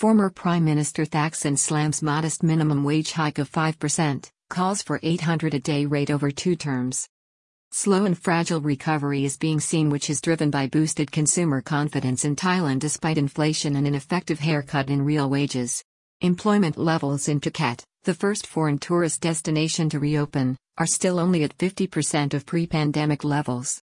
Former Prime Minister Thaksin slams modest minimum wage hike of 5%, calls for 800 a day rate over two terms. Slow and fragile recovery is being seen, which is driven by boosted consumer confidence in Thailand despite inflation and an effective haircut in real wages. Employment levels in Phuket, the first foreign tourist destination to reopen, are still only at 50% of pre pandemic levels.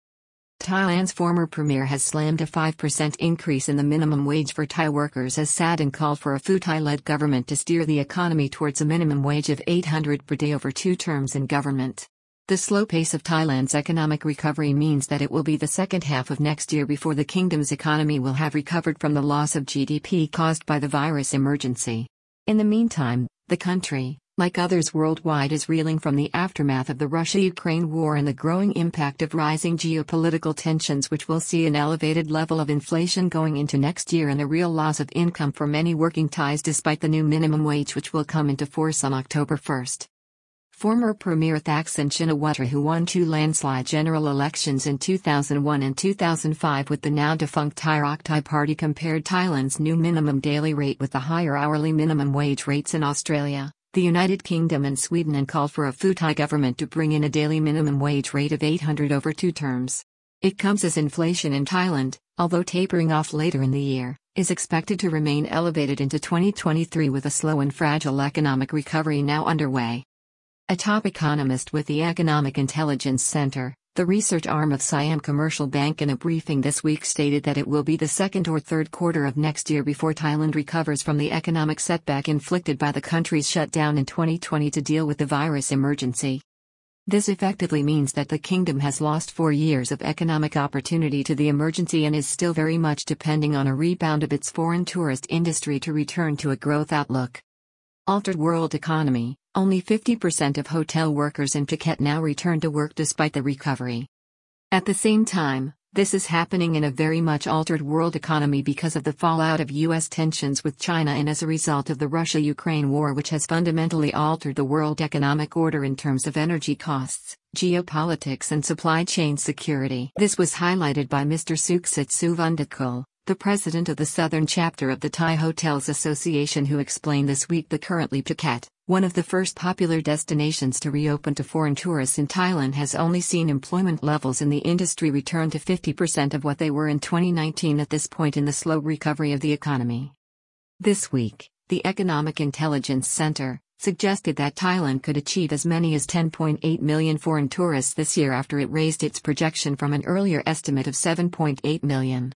Thailand's former premier has slammed a 5% increase in the minimum wage for Thai workers as Sadan called for a Pheu led government to steer the economy towards a minimum wage of 800 per day over two terms in government. The slow pace of Thailand's economic recovery means that it will be the second half of next year before the kingdom's economy will have recovered from the loss of GDP caused by the virus emergency. In the meantime, the country, like others worldwide, is reeling from the aftermath of the Russia Ukraine war and the growing impact of rising geopolitical tensions, which will see an elevated level of inflation going into next year and a real loss of income for many working Thais, despite the new minimum wage, which will come into force on October 1. Former Premier Thaksin Shinawatra who won two landslide general elections in 2001 and 2005 with the now defunct Thai Rak Thai Party compared Thailand's new minimum daily rate with the higher hourly minimum wage rates in Australia, the United Kingdom and Sweden and called for a Pheu Thai government to bring in a daily minimum wage rate of 800 over two terms. It comes as inflation in Thailand, although tapering off later in the year, is expected to remain elevated into 2023 with a slow and fragile economic recovery now underway. A top economist with the Economic Intelligence Center, the research arm of Siam Commercial Bank, in a briefing this week stated that it will be the second or third quarter of next year before Thailand recovers from the economic setback inflicted by the country's shutdown in 2020 to deal with the virus emergency. This effectively means that the kingdom has lost four years of economic opportunity to the emergency and is still very much depending on a rebound of its foreign tourist industry to return to a growth outlook. Altered world economy only 50% of hotel workers in Phuket now return to work despite the recovery. At the same time, this is happening in a very much altered world economy because of the fallout of U.S. tensions with China and as a result of the Russia Ukraine war, which has fundamentally altered the world economic order in terms of energy costs, geopolitics, and supply chain security. This was highlighted by Mr. Suksit Suvunditkul, the president of the southern chapter of the Thai Hotels Association, who explained this week the currently Phuket one of the first popular destinations to reopen to foreign tourists in Thailand has only seen employment levels in the industry return to 50% of what they were in 2019 at this point in the slow recovery of the economy. This week, the Economic Intelligence Center suggested that Thailand could achieve as many as 10.8 million foreign tourists this year after it raised its projection from an earlier estimate of 7.8 million.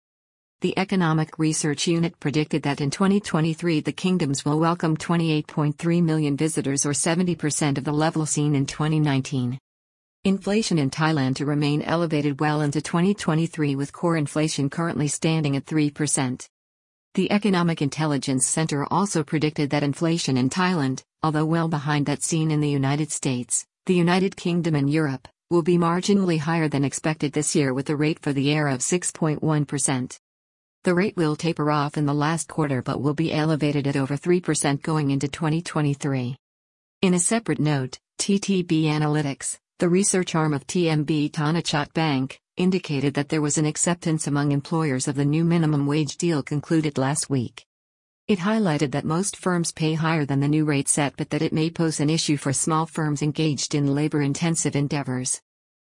The Economic Research Unit predicted that in 2023 the kingdoms will welcome 28.3 million visitors or 70% of the level seen in 2019. Inflation in Thailand to remain elevated well into 2023 with core inflation currently standing at 3%. The Economic Intelligence Center also predicted that inflation in Thailand, although well behind that seen in the United States, the United Kingdom and Europe, will be marginally higher than expected this year with a rate for the year of 6.1%. The rate will taper off in the last quarter but will be elevated at over 3% going into 2023. In a separate note, TTB Analytics, the research arm of TMB Thanachart Bank, indicated that there was an acceptance among employers of the new minimum wage deal concluded last week. It highlighted that most firms pay higher than the new rate set but that it may pose an issue for small firms engaged in labor intensive endeavors.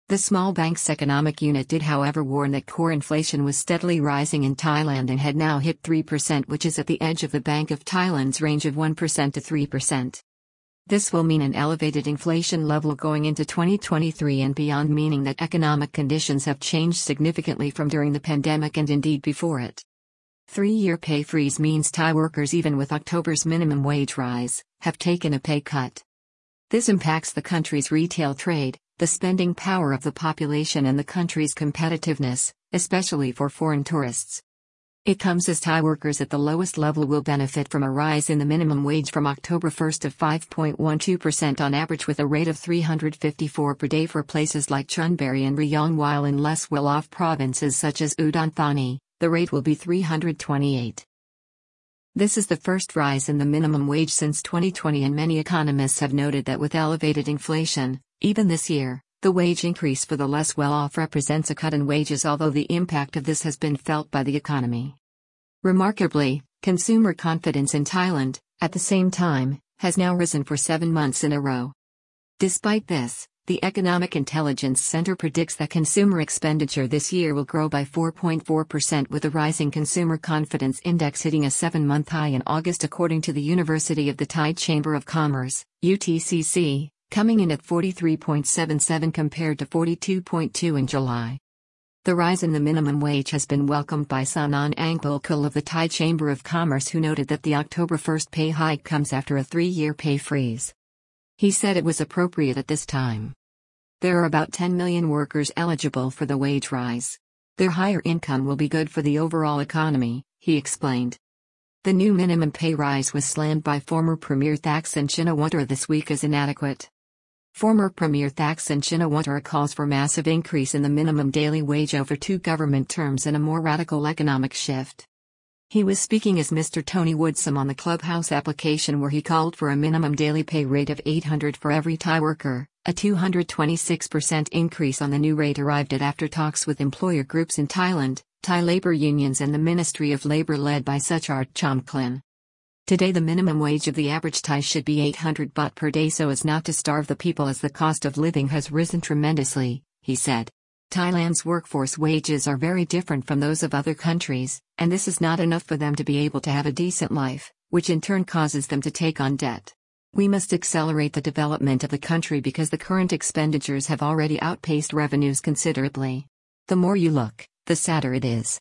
The small bank's economic unit did however warn that core inflation was steadily rising in Thailand and had now hit 3%, which is at the edge of the Bank of Thailand's range of 1% to 3%. This will mean an elevated inflation level going into 2023 and beyond, meaning that economic conditions have changed significantly from during the pandemic and indeed before it. Three year pay freeze means Thai workers, even with October's minimum wage rise, have taken a pay cut. This impacts the country's retail trade, the spending power of the population and the country's competitiveness, especially for foreign tourists. It comes as Thai workers at the lowest level will benefit from a rise in the minimum wage from October 1 of 5.12% on average with a rate of 354 per day for places like Chonburi and Rayong while in less well-off provinces such as Udon Thani, the rate will be 328. This is the first rise in the minimum wage since 2020 and many economists have noted that with elevated inflation, even this year, the wage increase for the less well off represents a cut in wages, although the impact of this has been felt by the economy. Remarkably, Consumer confidence in Thailand, at the same time, has now risen for seven months in a row. Despite this, the Economic Intelligence Center predicts that consumer expenditure this year will grow by 4.4% with a rising consumer confidence index hitting a seven month high in August, according to the University of the Thai Chamber of Commerce, UTCC, coming in at 43.77 compared to 42.2 in July. The rise in the minimum wage has been welcomed by Sanan Angubolkul of the Thai Chamber of Commerce, who noted that the October 1st pay hike comes after a three year pay freeze. He said it was appropriate at this time. There are about 10 million workers eligible for the wage rise. Their higher income will be good for the overall economy, he explained. The new minimum pay rise was slammed by former Premier Thaksin Shinawatra this week as inadequate. Former Premier Thaksin Shinawatra calls for massive increase in the minimum daily wage over two government terms and a more radical economic shift. He was speaking as Mr. Tony Woodsome on the Clubhouse application where he called for a minimum daily pay rate of 800 for every Thai worker, a 226% increase on the new rate arrived at after talks with employer groups in Thailand, Thai labor unions and the Ministry of Labor led by Suchart Chomklin. Today the minimum wage of the average Thai should be 800 baht per day so as not to starve the people as the cost of living has risen tremendously, he said. Thailand's workforce wages are very different from those of other countries, and this is not enough for them to be able to have a decent life, which in turn causes them to take on debt. We must accelerate the development of the country because the current expenditures have already outpaced revenues considerably. The more you look, the sadder it is.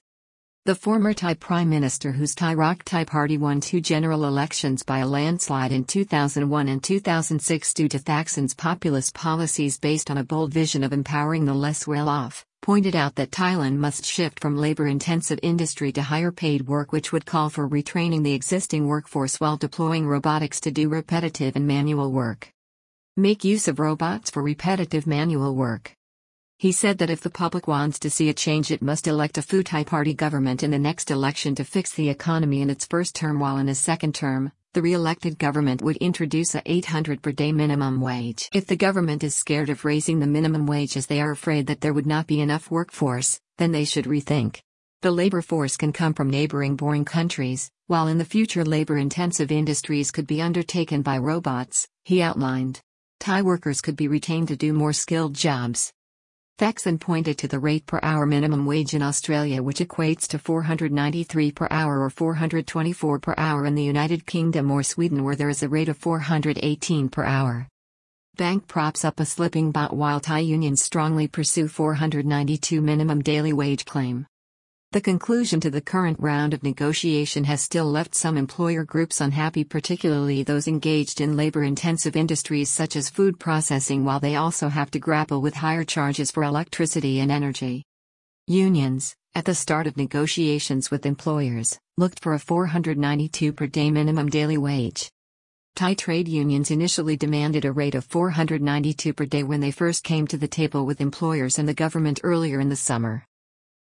The former Thai Prime Minister whose Thai Rak Thai Party won two general elections by a landslide in 2001 and 2006 due to Thaksin's populist policies based on a bold vision of empowering the less well-off, pointed out that Thailand must shift from labor-intensive industry to higher paid work which would call for retraining the existing workforce while deploying robotics to do repetitive and manual work. Make use of robots for repetitive manual work. He said that if the public wants to see a change, it must elect a Pheu Thai party government in the next election to fix the economy in its first term, while in his second term, the re elected government would introduce a 800 per day minimum wage. If the government is scared of raising the minimum wage as they are afraid that there would not be enough workforce, then they should rethink. The labor force can come from neighboring boring countries, while in the future labor intensive industries could be undertaken by robots, he outlined. Thai workers could be retained to do more skilled jobs. Thaksin pointed to the rate per hour minimum wage in Australia, which equates to 493 per hour or 424 per hour in the United Kingdom or Sweden, where there is a rate of 418 per hour. Bank props up a slipping baht while Thai unions strongly pursue 492 minimum daily wage claim. The conclusion to the current round of negotiation has still left some employer groups unhappy, particularly those engaged in labor intensive industries such as food processing, while they also have to grapple with higher charges for electricity and energy. Unions, at the start of negotiations with employers, looked for a 492 per day minimum daily wage. Thai trade unions initially demanded a rate of 492 per day when they first came to the table with employers and the government earlier in the summer.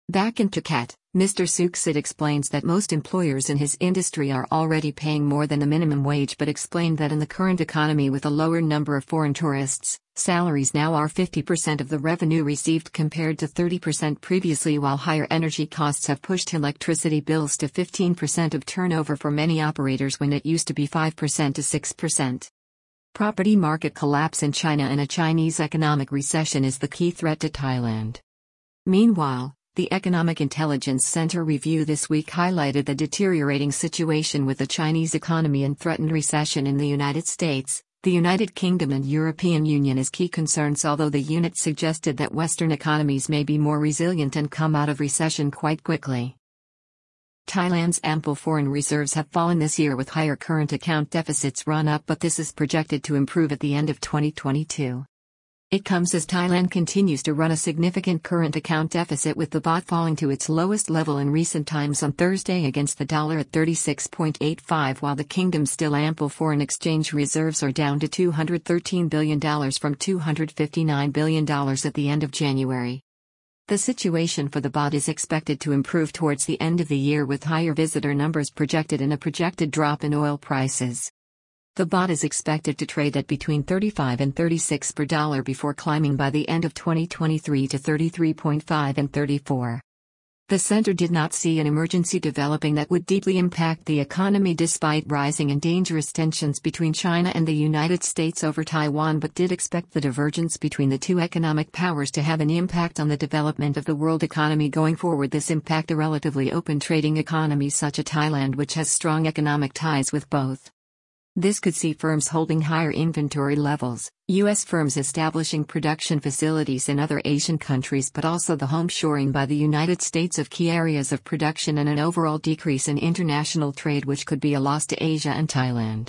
Back in Phuket, Mr. Suksit explains that most employers in his industry are already paying more than the minimum wage but explained that in the current economy with a lower number of foreign tourists, salaries now are 50% of the revenue received compared to 30% previously while higher energy costs have pushed electricity bills to 15% of turnover for many operators when it used to be 5% to 6%. Property market collapse in China and a Chinese economic recession is the key threat to Thailand. Meanwhile, the Economic Intelligence Center review this week highlighted the deteriorating situation with the Chinese economy and threatened recession in the United States, the United Kingdom, and European Union as key concerns, although the unit suggested that Western economies may be more resilient and come out of recession quite quickly. Thailand's ample foreign reserves have fallen this year with higher current account deficits run up, but this is projected to improve at the end of 2022. It comes as Thailand continues to run a significant current account deficit with the baht falling to its lowest level in recent times on Thursday against the dollar at 36.85 while the kingdom's still ample foreign exchange reserves are down to $213 billion from $259 billion at the end of January. The situation for the baht is expected to improve towards the end of the year with higher visitor numbers projected and a projected drop in oil prices. The baht is expected to trade at between 35 and 36 per dollar before climbing by the end of 2023 to 33.5 and 34. The center did not see an emergency developing that would deeply impact the economy despite rising and dangerous tensions between China and the United States over Taiwan, but did expect the divergence between the two economic powers to have an impact on the development of the world economy going forward. This impact a relatively open trading economy such as Thailand, which has strong economic ties with both. This could see firms holding higher inventory levels, U.S. firms establishing production facilities in other Asian countries, but also the home shoring by the United States of key areas of production and an overall decrease in international trade, which could be a loss to Asia and Thailand.